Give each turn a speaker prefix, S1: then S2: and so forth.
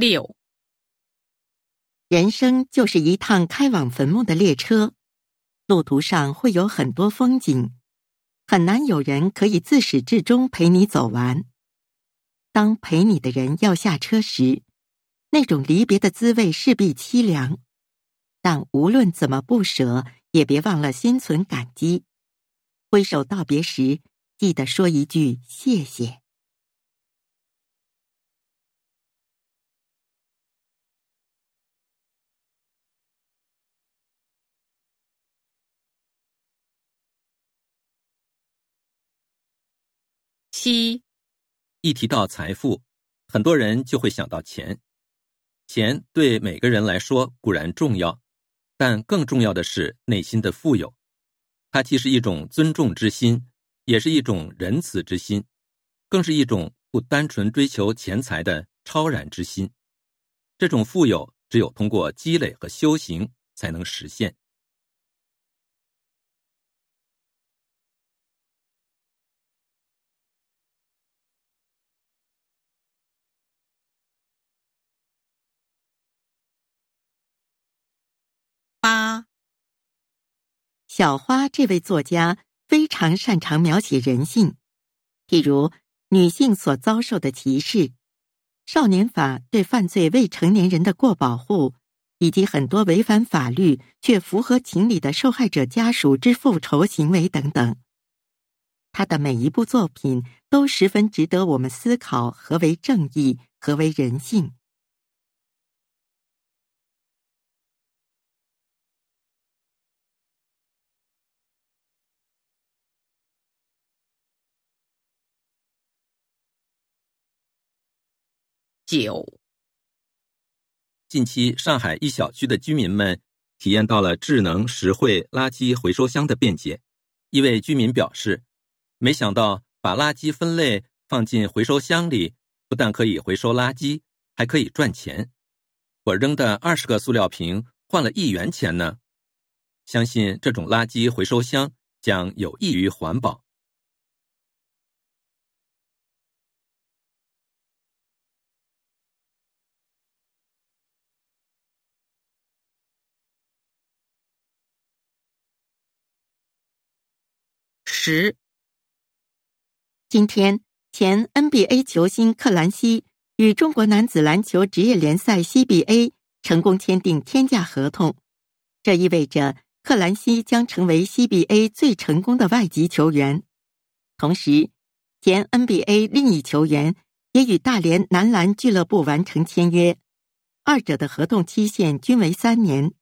S1: 六，
S2: 人生就是一趟开往坟墓的列车，路途上会有很多风景，很难有人可以自始至终陪你走完。当陪你的人要下车时，那种离别的滋味势必凄凉。但无论怎么不舍，也别忘了心存感激。挥手道别时，记得说一句谢谢。
S1: 七，
S3: 一提到财富，很多人就会想到钱。钱对每个人来说固然重要，但更重要的是内心的富有。它既是一种尊重之心，也是一种仁慈之心，更是一种不单纯追求钱财的超然之心。这种富有只有通过积累和修行才能实现。
S1: 八，
S2: 小花这位作家非常擅长描写人性，譬如女性所遭受的歧视、少年法对犯罪未成年人的过保护，以及很多违反法律却符合情理的受害者家属之复仇行为等等。他的每一部作品都十分值得我们思考何为正义，何为人性。
S1: 九，
S3: 近期上海一小区的居民们体验到了智能实惠垃圾回收箱的便捷。一位居民表示：“没想到把垃圾分类放进回收箱里，不但可以回收垃圾，还可以赚钱。我扔的二十个塑料瓶换了一元钱呢。相信这种垃圾回收箱将有益于环保。”
S1: 十，
S2: 今天，前 NBA 球星克兰西与中国男子篮球职业联赛 CBA 成功签订天价合同，这意味着克兰西将成为 CBA 最成功的外籍球员。同时，前 NBA 另一球员也与大连男篮俱乐部完成签约，二者的合同期限均为三年。